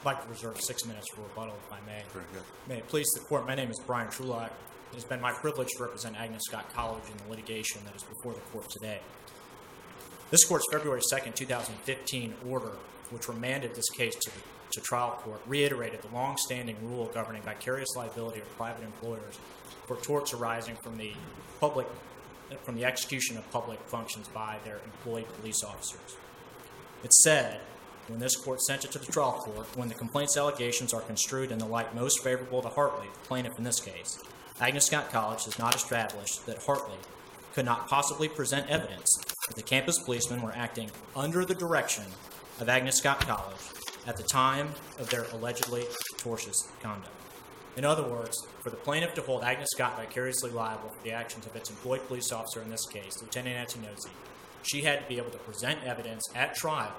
I'd like to reserve six minutes for rebuttal, if I may. Very good. May it please the court, my name is Brian Trulock. It has been my privilege to represent Agnes Scott College in the litigation that is before the court today. This court's February 2nd, 2015 order, which remanded this case to, the, to trial court, reiterated the long-standing rule governing vicarious liability of private employers for torts arising from the public, from the execution of public functions by their employed police officers. It said, when this court sent it to the trial court, when the complaint's allegations are construed in the light most favorable to Hartley, the plaintiff in this case, Agnes Scott College has not established that Hartley could not possibly present evidence that the campus policemen were acting under the direction of Agnes Scott College at the time of their allegedly tortious conduct. In other words, for the plaintiff to hold Agnes Scott vicariously liable for the actions of its employed police officer in this case, Lieutenant Antonozzi, she had to be able to present evidence at trial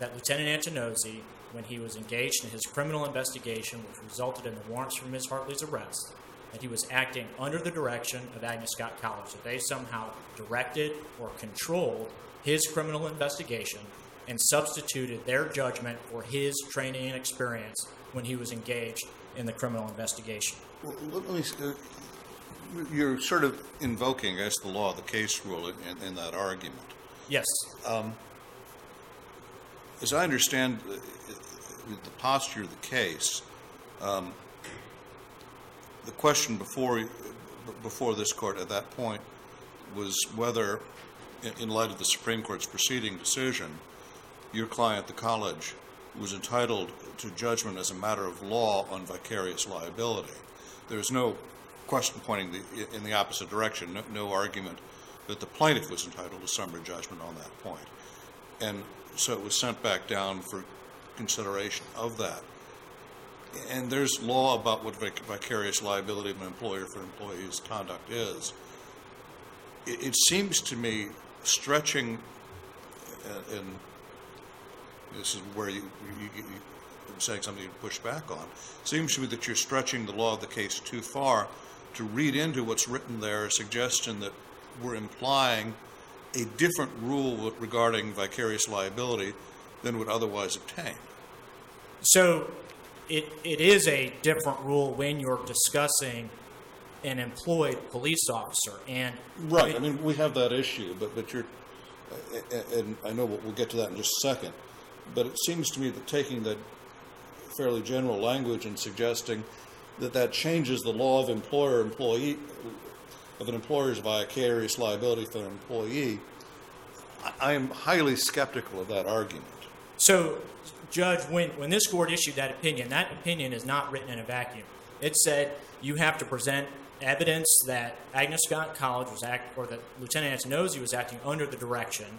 that Lieutenant Antonozzi, when he was engaged in his criminal investigation, which resulted in the warrants for Ms. Hartley's arrest, that he was acting under the direction of Agnes Scott College, that they somehow directed or controlled his criminal investigation and substituted their judgment for his training and experience when he was engaged in the criminal investigation. Well, let me, uh, you're sort of invoking, I guess, the law the case rule in, in that argument. Yes. As I understand uh, the posture of the case, um, the question before, before this court at that point was whether, in- light of the Supreme Court's preceding decision, your client, the college, was entitled to judgment as a matter of law on vicarious liability. There's no question pointing the, in the opposite direction, no, no argument that the plaintiff was entitled to summary judgment on that point. And so it was sent back down for consideration of that. And there's law about what vic- vicarious liability of an employer for employees' conduct is. It, seems to me stretching, uh, and this is where you, you, you, I'm saying something to push back on. Seems to me that you're stretching the law of the case too far to read into what's written there a suggestion that we're implying a different rule regarding vicarious liability than would otherwise obtain. So it, it is a different rule when you're discussing an employed police officer. And Right. I mean, we have that issue, but, but you're, and I know we'll we'll get to that in just a second, but it seems to me that taking that fairly general language and suggesting that that changes the law of employer employee of an employer's vicarious liability for an employee, I- am highly skeptical of that argument. So, Judge, when, when this court issued that opinion, that opinion is not written in a vacuum. It said you have to present evidence that Agnes Scott College was act, or that Lieutenant Antonozzi was acting under the direction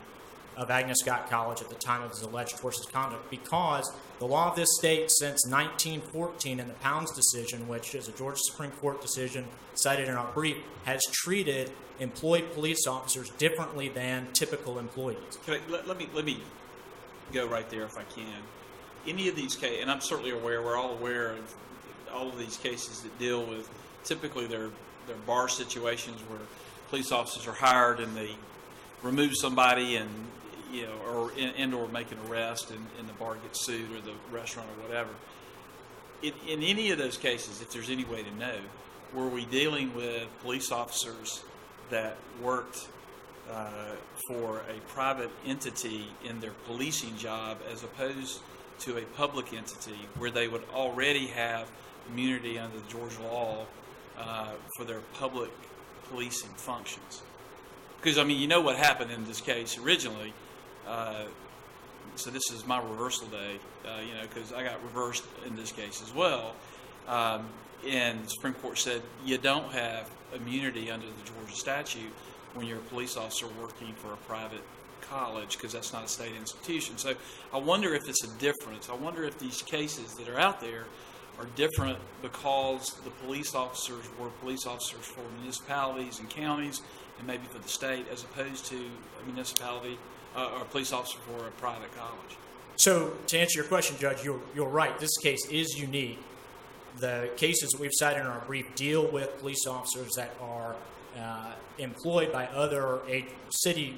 of Agnes Scott College at the time of his alleged tortious conduct, because the law of this state since 1914 in the Pounds decision, which is a Georgia Supreme Court decision cited in our brief, has treated employed police officers differently than typical employees. I, let, let me let me go right there if I can. Any of these cases, and I'm certainly aware, we're all aware of all of these cases that deal with typically they're, they're bar situations where police officers are hired and they remove somebody and you know or and or make an arrest and, and the bar gets sued or the restaurant or whatever. In, in any of those cases, if there's any way to know, were we dealing with police officers that worked uh, for a private entity in their policing job as opposed to a public entity where they would already have immunity under the Georgia law uh, for their public policing functions. Because, I mean, you know what happened in this case originally. Uh, so this is my reversal day, uh, you know, because I got reversed in this case as well. Um, and the Supreme Court said you don't have immunity under the Georgia statute when you're a police officer working for a private college because that's not a state institution. So I wonder if it's a difference. I wonder if these cases that are out there are different because the police officers were police officers for municipalities and counties and maybe for the state as opposed to a municipality uh, or a police officer for a private college. So, to answer your question, Judge, you're, you're right. This case is unique. The cases that we've cited in our brief deal with police officers that are uh, employed by other a- city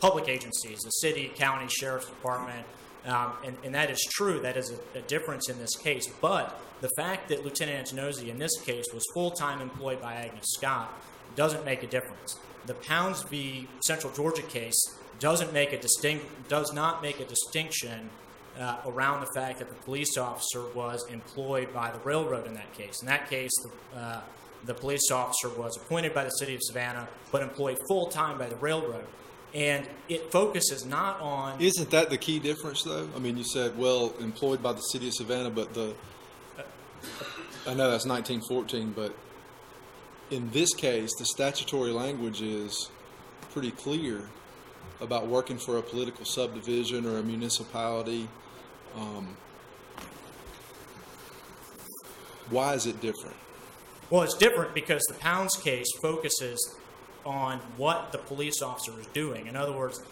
public agencies, the city, county, sheriff's department, Um, and, and that is true. That is a, a difference in this case. But the fact that Lieutenant Antonozzi in this case was full time employed by Agnes Scott doesn't make a difference. The Pounds v. Central Georgia case doesn't make a distinct does not make a distinction uh, around the fact that the police officer was employed by the railroad in that case. In that case, the, uh, the police officer was appointed by the city of Savannah, but employed full time by the railroad. And it focuses not on Isn't that the key difference, though? I mean, you said, well, employed by the city of Savannah, but the, I know that's 1914, but in this case, the statutory language is pretty clear about working for a political subdivision or a municipality. Um, why is it different? Well, it's different because the Pounds case focuses on what the police officer is doing. In other words,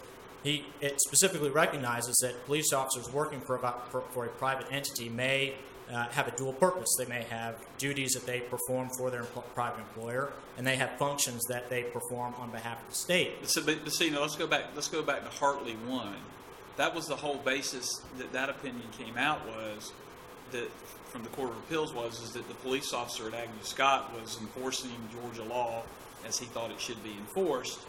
he it specifically recognizes that police officers working for, about, for, for a private entity may uh, have a dual purpose. They may have duties that they perform for their private employer, and they have functions that they perform on behalf of the state. So, but, but see, now let's go back. Let's go back to Hartley one. That was the whole basis that that opinion came out was that from the Court of Appeals was is that the police officer at Agnes Scott was enforcing Georgia law as he thought it should be enforced,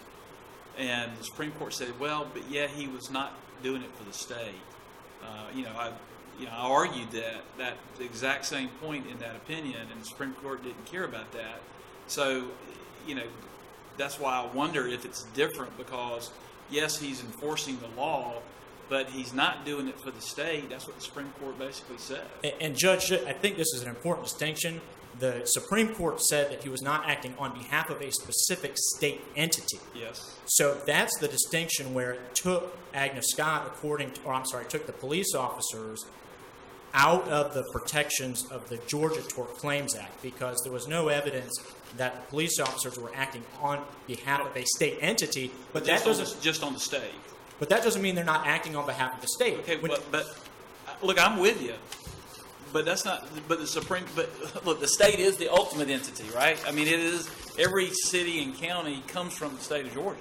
and the Supreme Court said, well, but yeah, he was not doing it for the state. Uh, you know, I you know I argued that that the exact same point in that opinion, and the Supreme Court didn't care about that. So, you know, that's why I wonder if it's different because yes, he's enforcing the law, but he's not doing it for the state. That's what the Supreme Court basically said. And, and Judge, I think this is an important distinction. The Supreme Court said that he was not acting on behalf of a specific state entity. Yes. So that's the distinction where it took Agnes Scott, according to, or I'm sorry, took the police officers out of the protections of the Georgia Tort Claims Act because there was no evidence that the police officers were acting on behalf of a state entity. But that just doesn't the, just on the state. But that doesn't mean they're not acting on behalf of the state. Okay, When- but, but look, I'm with you. But that's not. But the Supreme. But look, the state is the ultimate entity, right? I mean, it is. Every city and county comes from the state of Georgia.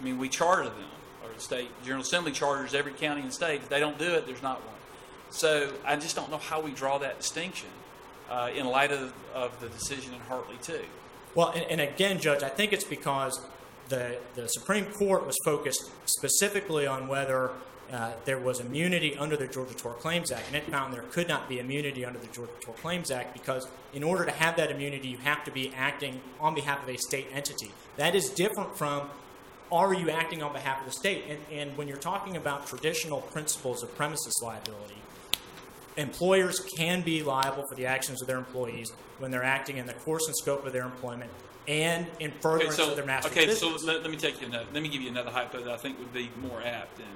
I mean, we charter them, or the state General Assembly charters every county and state. If they don't do it, there's not one. So I just don't know how we draw that distinction uh, in light of, of the decision in Hartley two. Well, and, and again, Judge, I think it's because the, the Supreme Court was focused specifically on whether uh, there was immunity under the Georgia Tort Claims Act, and it found there could not be immunity under the Georgia Tort Claims Act because in order to have that immunity, you have to be acting on behalf of a state entity. That is different from are you acting on behalf of the state? And, and when you're talking about traditional principles of premises liability, employers can be liable for the actions of their employees when they're acting in the course and scope of their employment and in Okay, furtherance so of their master's okay, business. so let, let me take you another. Let me give you another hypo that I think would be more apt. And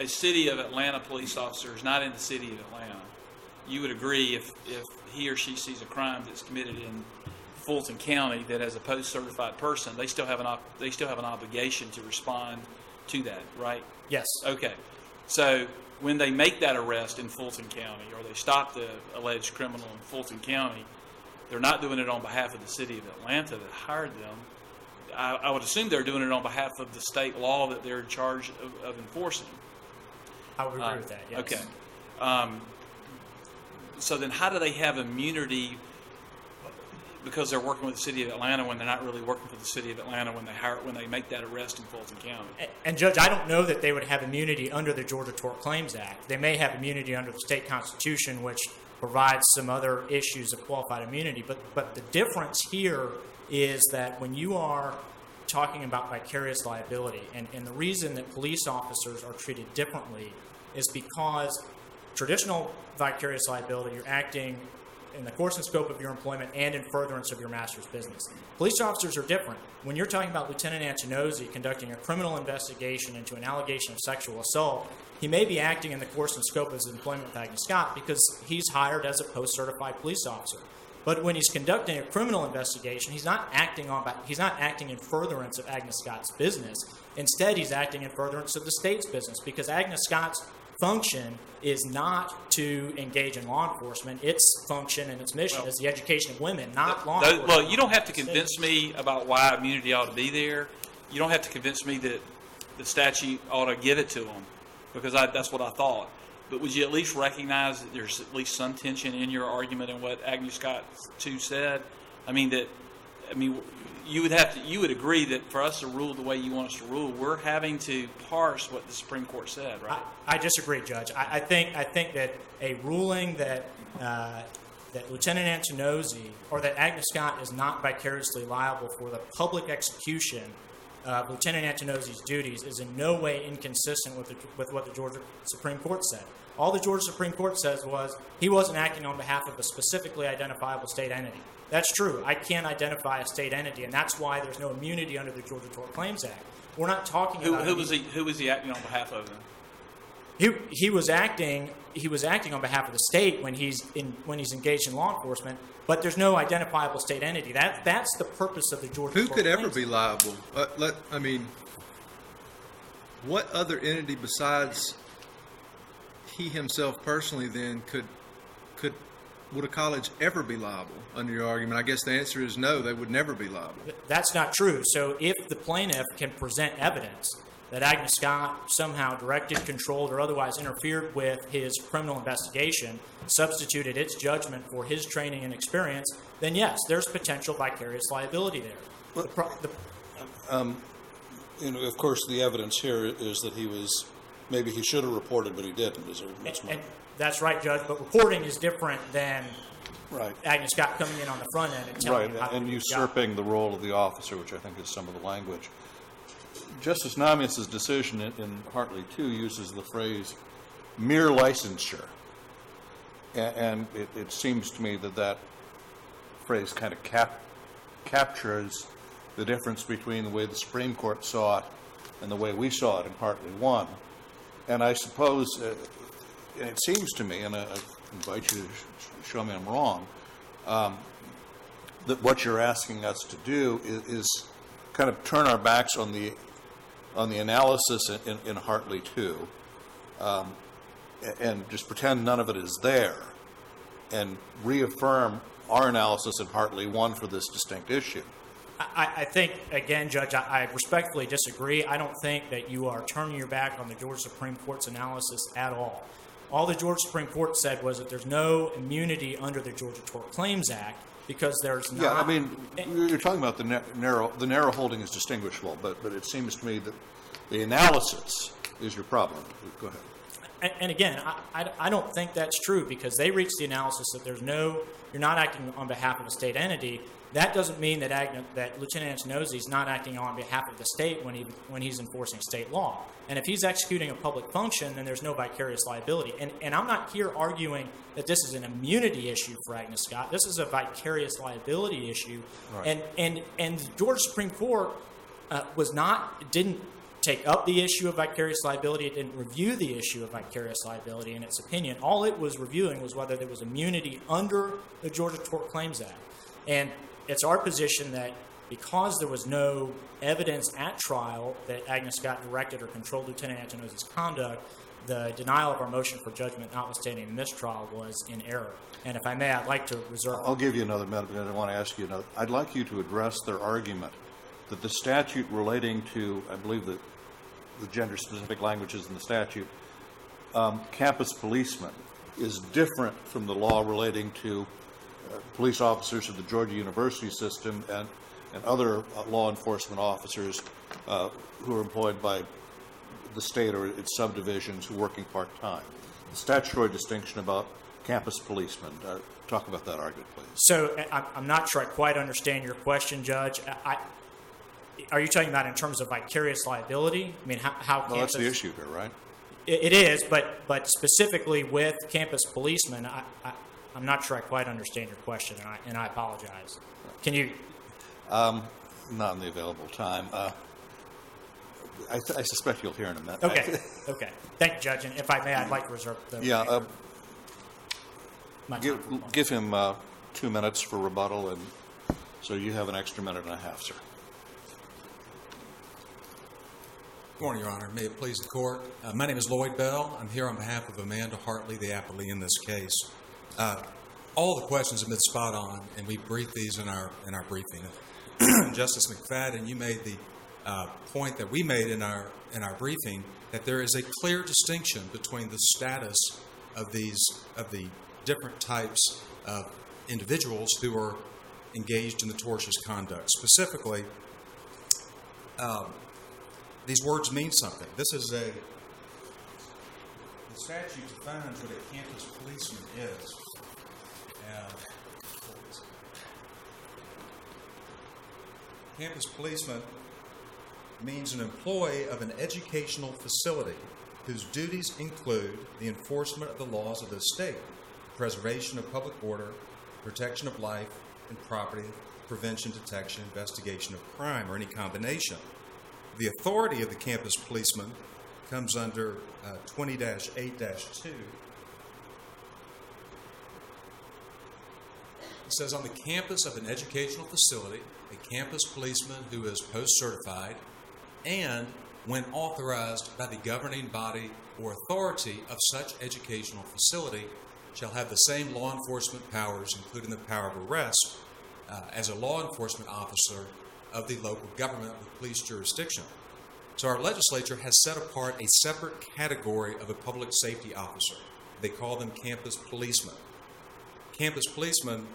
a city of Atlanta police officer is not in the city of Atlanta. You would agree if if he or she sees a crime that's committed in Fulton County that as a post certified person, they still have an op- they still have an obligation to respond to that, right? yes. Okay. So when they make that arrest in Fulton County or they stop the alleged criminal in Fulton County, they're not doing it on behalf of the city of Atlanta that hired them. I, I would assume they're doing it on behalf of the state law that they're in charge of, of enforcing. I would agree Uh, with that. Yes. Okay. Um, so then, how do they have immunity because they're working with the city of Atlanta when they're not really working for the city of Atlanta when they hire when they make that arrest in Fulton County? A- And Judge, I don't know that they would have immunity under the Georgia Tort Claims Act. They may have immunity under the state constitution, which provides some other issues of qualified immunity. But but the difference here is that when you are talking about vicarious liability, and, and the reason that police officers are treated differently is because traditional vicarious liability, you're acting in the course and scope of your employment and in furtherance of your master's business. Police officers are different. When you're talking about Lieutenant Antonozzi conducting a criminal investigation into an allegation of sexual assault, he may be acting in the course and scope of his employment with Agnes Scott because he's hired as a post-certified police officer. But when he's conducting a criminal investigation, he's not acting on he's not acting in furtherance of Agnes Scott's business. Instead, he's acting in furtherance of the state's business because Agnes Scott's function is not to engage in law enforcement. Its function and its mission Well- is the education of women, not law Those- enforcement. well, you don't have to convince me about why immunity ought to be there. You don't have to convince me that the statute ought to give it to them. because I, that's what I thought. But would you at least recognize that there's at least some tension in your argument and what Agnes Scott too said? I mean that, I mean, you would have to, you would agree that for us to rule the way you want us to rule, we're having to parse what the Supreme Court said, right? I, I disagree, Judge. I, I think I think that a ruling that uh, that Lieutenant Antonozzi or that Agnes Scott is not vicariously liable for the public execution of Lieutenant Antonozzi's duties is in no way inconsistent with the, with what the Georgia Supreme Court said. All the Georgia Supreme Court says was he wasn't acting on behalf of a specifically identifiable state entity. That's true. I can't identify a state entity, and that's why there's no immunity under the Georgia Tort Claims Act. We're not talking Who, about who was he, who was he acting on behalf of then? he, he was acting he was acting on behalf of the state when he's in when he's engaged in law enforcement, but there's no identifiable state entity. That that's the purpose of the Georgia. Who Tort could ever be liable? Uh, let, I mean, what other entity besides he himself personally then could could would a college ever be liable under your argument? I guess the answer is no. They would never be liable. That's not true. So if the plaintiff can present evidence that Agnes Scott somehow directed, controlled, or otherwise interfered with his criminal investigation, substituted its judgment for his training and experience, then yes, there's potential vicarious liability there. The pro- the- um, um, You know, of course, the evidence here is that he was, maybe he should have reported, but he didn't, is there, that's my, and that's right, Judge. But reporting is different than right. Agnes Scott coming in on the front end and telling Right, him how to and do his job. usurping the role of the officer, which I think is some of the language. Justice Nahmias's decision in- in Hartley 2 uses the phrase mere licensure. A- And it, it seems to me that that phrase kind of cap, captures the difference between the way the Supreme Court saw it and the way we saw it in Hartley 1. And I suppose, uh, and it seems to me, and I I invite you to sh- show me I'm wrong, that what you're asking us to do is, is kind of turn our backs on the on the analysis in, in, in Hartley two, um, and just pretend none of it is there, and reaffirm our analysis in Hartley one for this distinct issue. I, I think, again, Judge, I, I respectfully disagree. I don't think that you are turning your back on the Georgia Supreme Court's analysis at all. All the Georgia Supreme Court said was that there's no immunity under the Georgia Tort Claims Act because there's not. Yeah, I mean, eh. you're talking about the na- narrow the narrow holding is distinguishable, but but it seems to me that the analysis is your problem. Go ahead. And, and again, I, I, I don't think that's true because they reached the analysis that there's no, you're not acting on behalf of a state entity. That doesn't mean that, Agn- that Lieutenant Antonozzi is not acting on behalf of the state when, he, when he's enforcing state law. And if he's executing a public function, then there's no vicarious liability. And, and I'm not here arguing that this is an immunity issue for Agnes Scott. This is a vicarious liability issue. And, and, and the Georgia Supreme Court uh, was not didn't take up the issue of vicarious liability. It didn't review the issue of vicarious liability in its opinion. All it was reviewing was whether there was immunity under the Georgia Tort Claims Act. And it's our position that because there was no evidence at trial that Agnes Scott directed or controlled Lieutenant Antonozzi's conduct, the denial of our motion for judgment, notwithstanding the mistrial, was in error. And if I may, I'd like to reserve. I'll give you another minute, but I want to ask you another. I'd like you to address their argument that the statute relating to, I believe that the gender-specific languages in the statute, um, campus policeman is different from the law relating to police officers of the Georgia University system and, and other uh, law enforcement officers uh, who are employed by the state or its subdivisions who are working part-time. The statutory distinction about campus policemen. Uh, talk about that argument, please. So I- I'm- not sure I quite understand your question, Judge. I, are you talking about in terms of vicarious liability? I mean, how, how Well, that's the issue here, right? It, it is, but but specifically with campus policemen, I, I'm not sure I quite understand your question, and I and I apologize. Can you? Not in the available time. Uh, I, th- I suspect you'll hear in a minute. Okay, okay. Thank you, Judge. And if I may, I'd like to reserve the Yeah, uh, give, give him uh, two minutes for rebuttal, and so you have an extra minute and a half, sir. Good morning, Your Honor. May it please the court. Uh, my name is Lloyd Bell. I'm here on behalf of Amanda Hartley, the appellee in this case. Uh, all the questions have been spot on, and we briefed these in our in our briefing. Justice McFadden, you made the uh, point that we made in our in our briefing that there is a clear distinction between the status of these of the different types of individuals who are engaged in the tortious conduct. Specifically, um, these words mean something. This is a the statute defines what a campus policeman is. Campus policeman means an employee of an educational facility whose duties include the enforcement of the laws of the state, preservation of public order, protection of life and property, prevention, detection, investigation of crime, or any combination. The authority of the campus policeman comes under uh, 20 8 2. It says on the campus of an educational facility, a campus policeman who is post certified and when authorized by the governing body or authority of such educational facility shall have the same law enforcement powers, including the power of arrest, uh, as a law enforcement officer of the local government with police jurisdiction. So our legislature has set apart a separate category of a public safety officer. They call them campus policemen. Campus policemen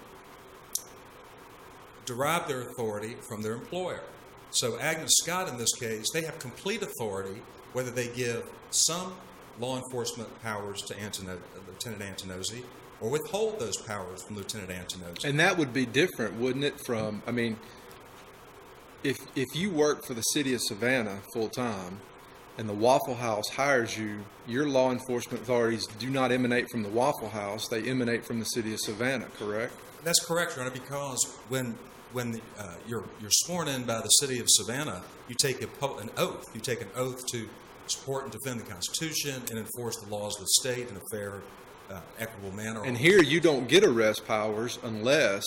derive their authority from their employer. So Agnes Scott, in this case, they have complete authority whether they give some law enforcement powers to Antino- Lieutenant Antonozzi or withhold those powers from Lieutenant Antonozzi. And that would be different, wouldn't it? From I mean, if if you work for the city of Savannah full time, and the Waffle House hires you, your law enforcement authorities do not emanate from the Waffle House; they emanate from the city of Savannah. Correct? That's correct, Your Honor, because when when the, uh, you're you're sworn in by the city of Savannah, you take a, an oath. You take an oath to support and defend the Constitution and enforce the laws of the state in a fair, uh, equitable manner. And here you don't get arrest powers unless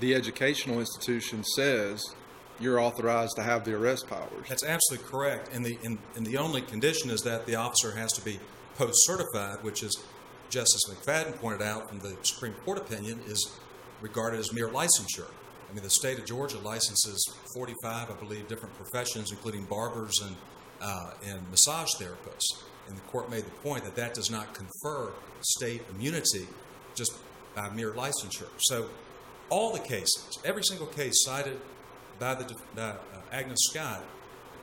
the educational institution says you're authorized to have the arrest powers. That's absolutely correct. And the and, and the only condition is that the officer has to be post certified, which is Justice McFadden pointed out in the Supreme Court opinion is regarded as mere licensure. I mean, the state of Georgia licenses 45, I believe, different professions, including barbers and uh, and massage therapists. And the court made the point that that does not confer state immunity just by mere licensure. So, all the cases, every single case cited by the by, uh, Agnes Scott,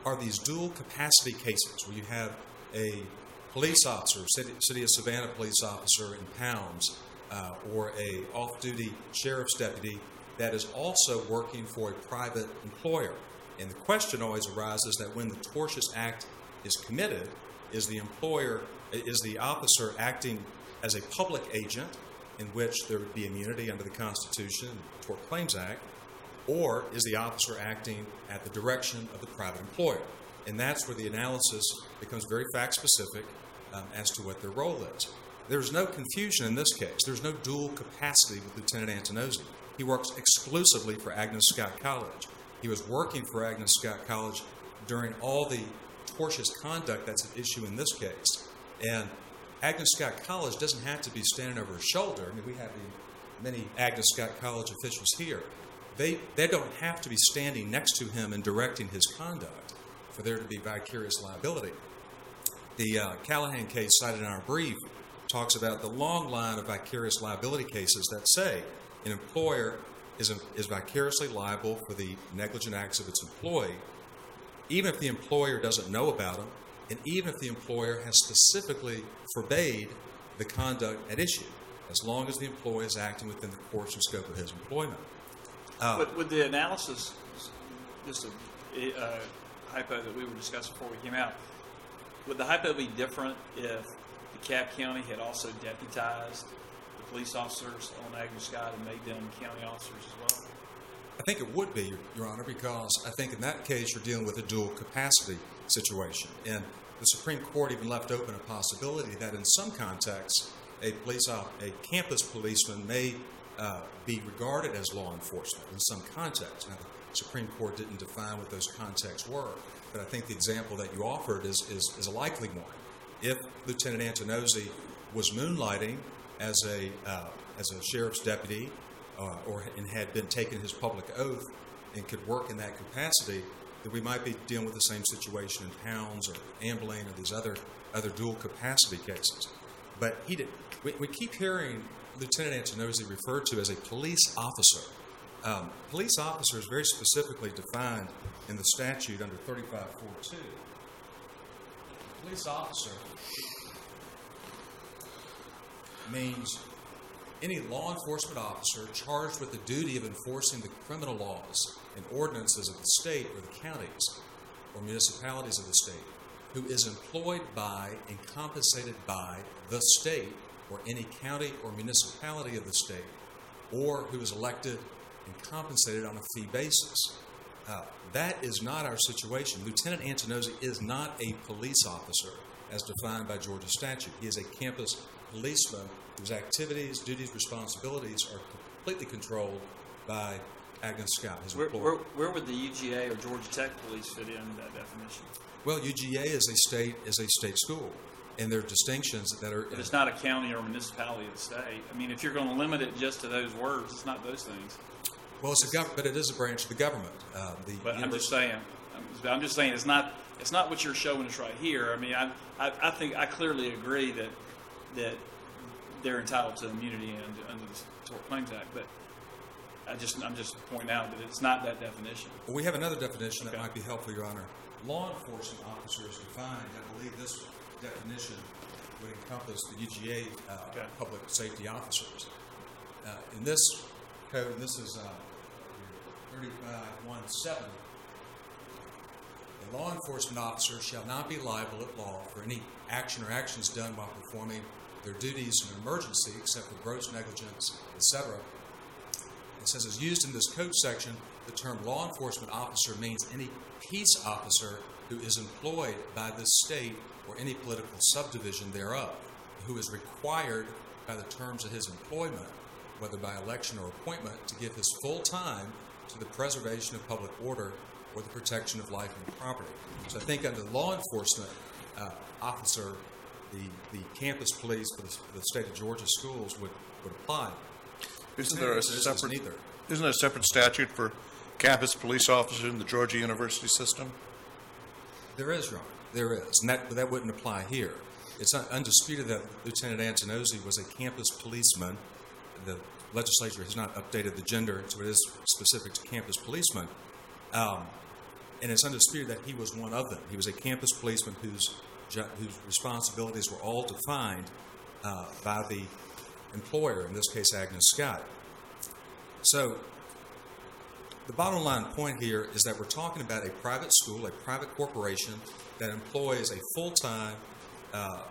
are these dual capacity cases where you have a police officer, city, city of Savannah police officer in pounds, uh, or a off-duty sheriff's deputy that is also working for a private employer. And the question always arises that when the tortious act is committed, is the employer, is the officer acting as a public agent in which there would be immunity under the Constitution, the Tort Claims Act, or is the officer acting at the direction of the private employer? And that's where the analysis becomes very fact specific um, as to what their role is. There's no confusion in this case. There's no dual capacity with Lieutenant Antonozzi. He works exclusively for Agnes Scott College. He was working for Agnes Scott College during all the tortious conduct that's at issue in this case. And Agnes Scott College doesn't have to be standing over his shoulder. I mean, we have many Agnes Scott College officials here. They, they don't have to be standing next to him and directing his conduct for there to be vicarious liability. The uh, Callahan case cited in our brief talks about the long line of vicarious liability cases that say an employer is, is vicariously liable for the negligent acts of its employee, even if the employer doesn't know about them, and even if the employer has specifically forbade the conduct at issue, as long as the employee is acting within the course and scope of his employment. Uh, But with the analysis, just a uh, hypo that we were discussing before we came out, would the hypo be different if DeKalb County had also deputized police officers on Agnes Scott and made them county officers as well? I think it would be, Your, Honor, because I think in that case you're dealing with a dual capacity situation. And the Supreme Court even left open a possibility that in some contexts, a police op- a campus policeman may uh, be regarded as law enforcement in some contexts. Now, the Supreme Court didn't define what those contexts were, but I think the example that you offered is, is, is a likely one. If Lieutenant Antonozzi was moonlighting as a, uh, as a sheriff's deputy uh, or and had been taken his public oath and could work in that capacity, that we might be dealing with the same situation in Pounds or Ambling or these other other dual capacity cases. But he did. We, we keep hearing Lieutenant Antonozzi referred to as a police officer. Um, police officer is very specifically defined in the statute under 3542. Police officer means any law enforcement officer charged with the duty of enforcing the criminal laws and ordinances of the state or the counties or municipalities of the state who is employed by and compensated by the state or any county or municipality of the state or who is elected and compensated on a fee basis. Uh, that is not our situation. Lieutenant Antonozzi is not a police officer as defined by Georgia statute. He is a campus policeman whose activities, duties, responsibilities are completely controlled by Agnes Scott, his Where, employer. where, where would the UGA or Georgia Tech police fit in that definition? Well, UGA is a state is a state school, and there are distinctions that are. But it's not a county or municipality of the state. I mean, if you're going to limit it just to those words, it's not those things. Well, it's a gov- but it is a branch of the government. Uh, the But I'm just saying, I'm, I'm just saying, it's not, it's not what you're showing us right here. I mean, I, I, I think I clearly agree that that they're entitled to immunity under, under the Tort Claims Act, but I just, I'm just pointing out that it's not that definition. Well, we have another definition that might be helpful, Your Honor. Law enforcement officer is defined. I believe this definition would encompass the UGA uh, Okay. public safety officers. Uh, in this code, this is uh, 3517. A law enforcement officer shall not be liable at law for any action or actions done while performing their duties in an emergency, except for gross negligence, etc. It says, as used in this code section, the term law enforcement officer means any peace officer who is employed by the state or any political subdivision thereof, who is required by the terms of his employment, whether by election or appointment, to give his full time to the preservation of public order or the protection of life and property. So I think under law enforcement uh, officer, the, the campus police for the, the state of Georgia schools would, would apply. Isn't there a separate, neither. isn't there a separate statute for campus police officers in the Georgia University system? There is, Honor. There is. And that, that wouldn't apply here. It's undisputed that Lieutenant Antonozzi was a campus policeman. The legislature has not updated the gender, so it is specific to campus policemen. Um, and it's undisputed that he was one of them. He was a campus policeman whose, whose responsibilities were all defined uh, by the employer, in this case, Agnes Scott. So the bottom line point here is that we're talking about a private school, a private corporation that employs a full time uh,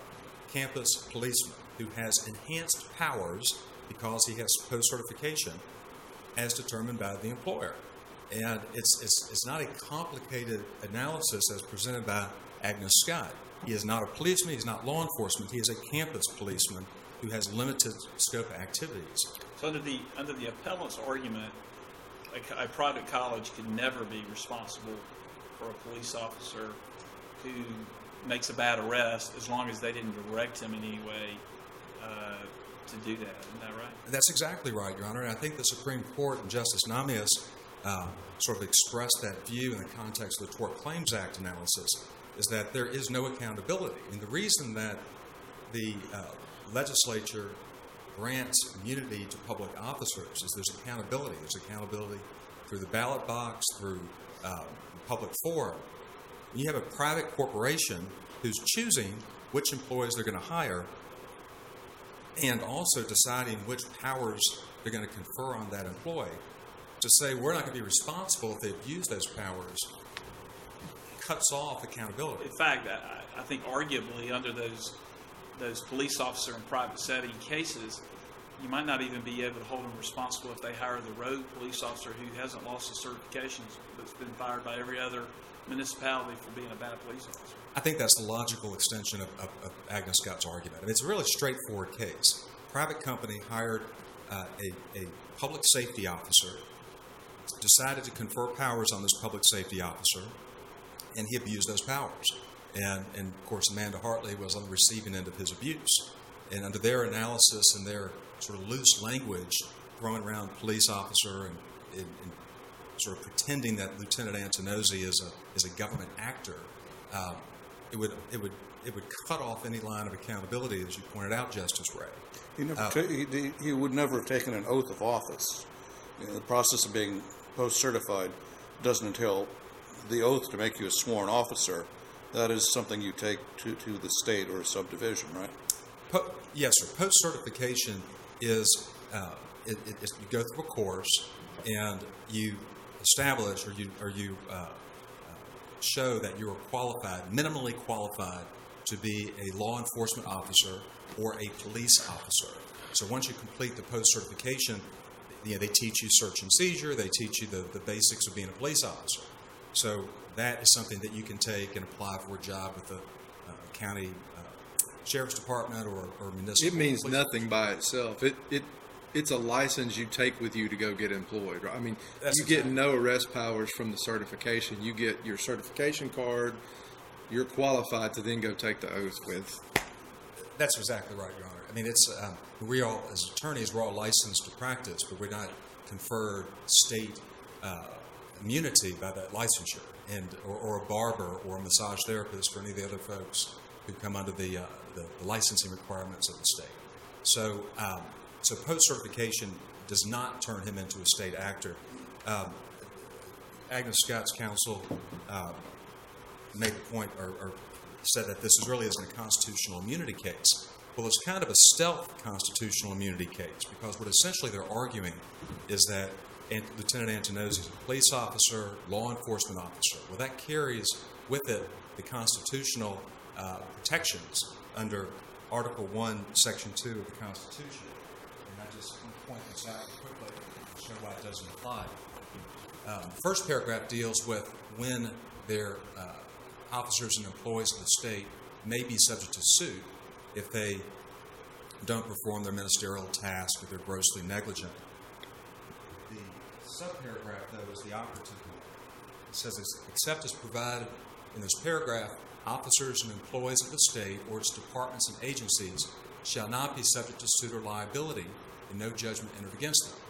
campus policeman who has enhanced powers because he has post certification as determined by the employer. And it's, it's, it's not a complicated analysis as presented by Agnes Scott. He is not a policeman, he's not law enforcement, he is a campus policeman who has limited scope of activities. So under the, under the appellant's argument, a, a private college could never be responsible for a police officer who makes a bad arrest as long as they didn't direct him in any way uh, to do that. Isn't that right? That's exactly right, Your Honor. And I think the Supreme Court and Justice Nahmias uh, sort of expressed that view in the context of the Tort Claims Act analysis, is that there is no accountability. And the reason that the uh, legislature grants immunity to public officers is there's accountability. There's accountability through the ballot box, through um, public forum. You have a private corporation who's choosing which employees they're going to hire and also deciding which powers they're going to confer on that employee. To say we're not going to be responsible if they abuse those powers cuts off accountability. In fact, I, I think arguably under those those police officer and private setting cases, you might not even be able to hold them responsible if they hire the rogue police officer who hasn't lost his certifications, that's been fired by every other municipality for being a bad police officer. I think that's the logical extension of, of, of Agnes Scott's argument. I mean, it's a really straightforward case. Private company hired uh, a, a public safety officer, decided to confer powers on this public safety officer, and he abused those powers. And, and of course, Amanda Hartley was on the receiving end of his abuse. And under their analysis and their sort of loose language, throwing around police officer and, and, and sort of pretending that Lieutenant Antonozzi is a is a government actor, um, it would it would it would cut off any line of accountability, as you pointed out, Justice Ray. He never, Uh, ta- he, he- would never have taken an oath of office. You know, the process of being post-certified doesn't entail the oath to make you a sworn officer. That is something you take to, to the state or a subdivision, right? Po- yes, sir. Post certification is uh, it, it, you go through a course and you establish or you or you uh, uh, show that you are qualified, minimally qualified, to be a law enforcement officer or a police officer. So once you complete the post certification, you know, they teach you search and seizure. They teach you the, the basics of being a police officer. So that is something that you can take and apply for a job with the uh, county uh, sheriff's department or, or municipal. It means police nothing by itself. It it it's a license you take with you to go get employed. right? I mean, That's you get no arrest powers from the certification. You get your certification card. You're qualified to then go take the oath with. That's exactly right, Your Honor. I mean, it's um, we all, as attorneys, we're all licensed to practice, but we're not conferred state uh, immunity by that licensure, and or, or a barber or a massage therapist or any of the other folks who come under the, uh, the, the licensing requirements of the state. So, um, so post certification does not turn him into a state actor. Um, Agnes Scott's counsel um, made the point or, or said that this is really isn't a constitutional immunity case. Well, it's kind of a stealth constitutional immunity case because what essentially they're arguing is that Ant- Lieutenant Antonozzi is a police officer, law enforcement officer. Well, that carries with it the constitutional uh, protections under Article 1, Section 2 of the Constitution. And I just want to point this out quickly to show why it doesn't apply. Um, the first paragraph deals with when their uh, officers and employees of the state may be subject to suit if they don't perform their ministerial task or they're grossly negligent. Subparagraph, though, is the operative one. It says, except as provided in this paragraph, officers and employees of the state or its departments and agencies shall not be subject to suit or liability and no judgment entered against them.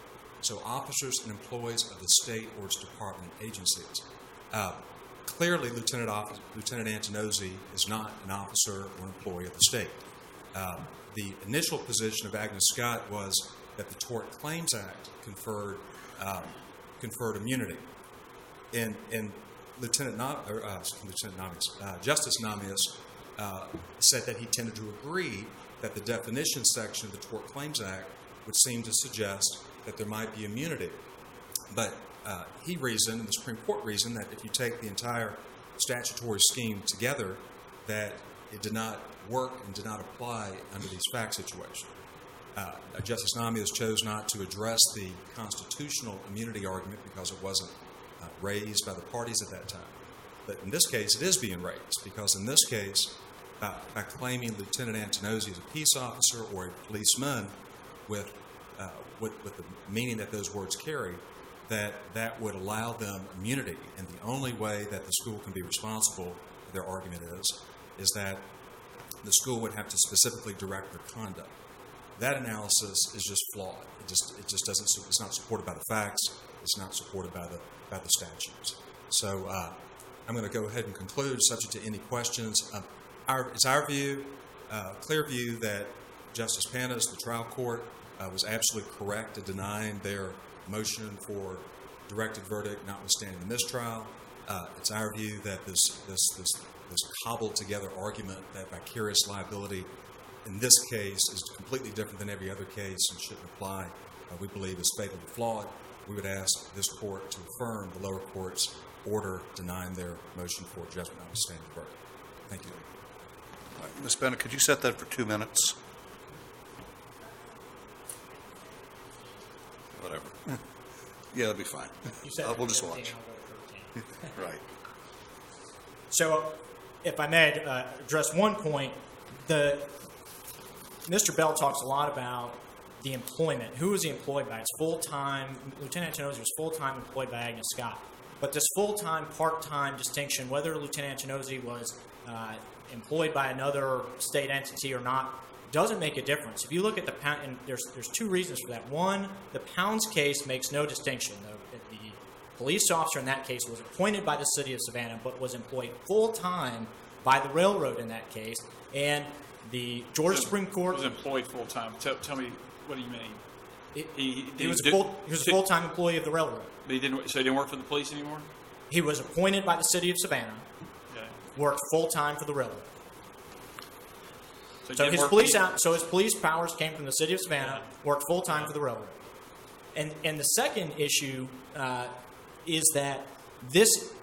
So, officers and employees of the state or its department and agencies. Uh, clearly, Lieutenant, Officer, Lieutenant Antonozzi is not an officer or employee of the state. Um, the initial position of Agnes Scott was that the Tort Claims Act conferred um, conferred immunity, and and Lieutenant Nam, or, uh, Lieutenant Nahmias, uh, Justice Nahmias uh, said that he tended to agree that the definition section of the Tort Claims Act would seem to suggest that there might be immunity. But uh, he reasoned, and the Supreme Court reasoned, that if you take the entire statutory scheme together, that it did not work and did not apply under these fact situations. Uh, Justice Nahmias chose not to address the constitutional immunity argument because it wasn't uh, raised by the parties at that time. But in this case, it is being raised because in this case, uh, by claiming Lieutenant Antonozzi as a peace officer or a policeman with, uh, with, with the meaning that those words carry, that that would allow them immunity. And the only way that the school can be responsible, their argument is, is that the school would have to specifically direct their conduct. That analysis is just flawed. It just it just doesn't. It's not supported by the facts. It's not supported by the by the statutes. So uh, I'm going to go ahead and conclude, subject to any questions. Uh, our, it's our view, uh, clear view, that Justice Panas, the trial court, uh, was absolutely correct in denying their motion for directed verdict, notwithstanding the mistrial. Uh, it's our view that this this this this cobbled together argument that vicarious liability in this case is completely different than every other case and shouldn't apply. Uh, we believe is fatally flawed. We would ask this court to affirm the lower court's order denying their motion for judgment notwithstanding the verdict. Thank you. All right, Ms. Bennett, could you set that for two minutes? Whatever. Yeah, that'd be fine. You said Uh, We'll just watch. I'll go 13. Right. So, if I may uh, address one point, the Mr. Bell talks a lot about the employment. Who is he employed by? It's full time. Lieutenant Antonozzi was full time employed by Agnes Scott. But this full time, part time distinction, whether Lieutenant Antonozzi was uh, employed by another state entity or not, doesn't make a difference. If you look at the pound, and there's there's two reasons for that. One, the Pounds case makes no distinction. The, the police officer in that case was appointed by the city of Savannah, but was employed full time by the railroad in that case. And the Georgia Supreme Court, was employed full time. Tell, tell me, what do you mean? it- He, he, was a did- full, he was a full time employee of the railroad. But he didn't. So he didn't work for the police anymore. He was appointed by the city of Savannah, Okay. worked full time for the railroad. he So his police out, so his police powers came from the city of Savannah, worked full time for the railroad. And and the second issue uh, is that this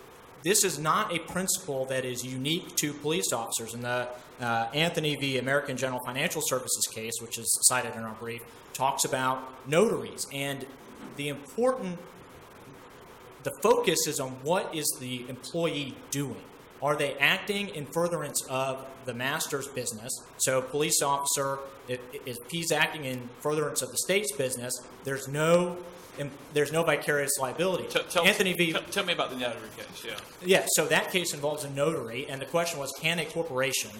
this is not a principle that is unique to police officers. In the uh, Anthony v. American General Financial Services case, which is cited in our brief, talks about notaries and the important the focus is on what is the employee doing. Are they acting in furtherance of the master's business? So, police officer, if, if he's acting in furtherance of the state's business, there's no there's no vicarious liability. Tell, tell, Anthony V. Tell, tell me about the notary case. Yeah. Yeah, so that case involves a notary, and the question was can a corporation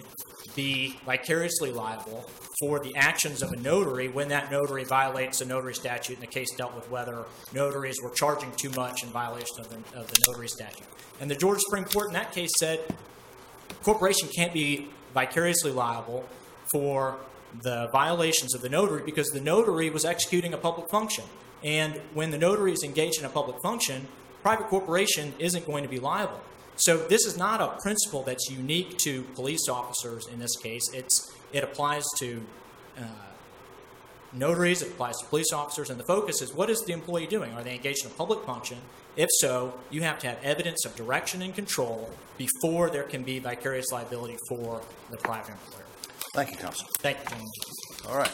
be vicariously liable for the actions of a notary when that notary violates a notary statute? And the case dealt with whether notaries were charging too much in violation of the, of the notary statute. And the Georgia Supreme Court in that case said corporation can't be vicariously liable for the violations of the notary because the notary was executing a public function. And when the notary is engaged in a public function, private corporation isn't going to be liable. So this is not a principle that's unique to police officers in this case. It's it applies to uh, notaries, it applies to police officers, and the focus is what is the employee doing? Are they engaged in a public function? If so, you have to have evidence of direction and control before there can be vicarious liability for the private employer. Thank you, counsel. Thank you. All right.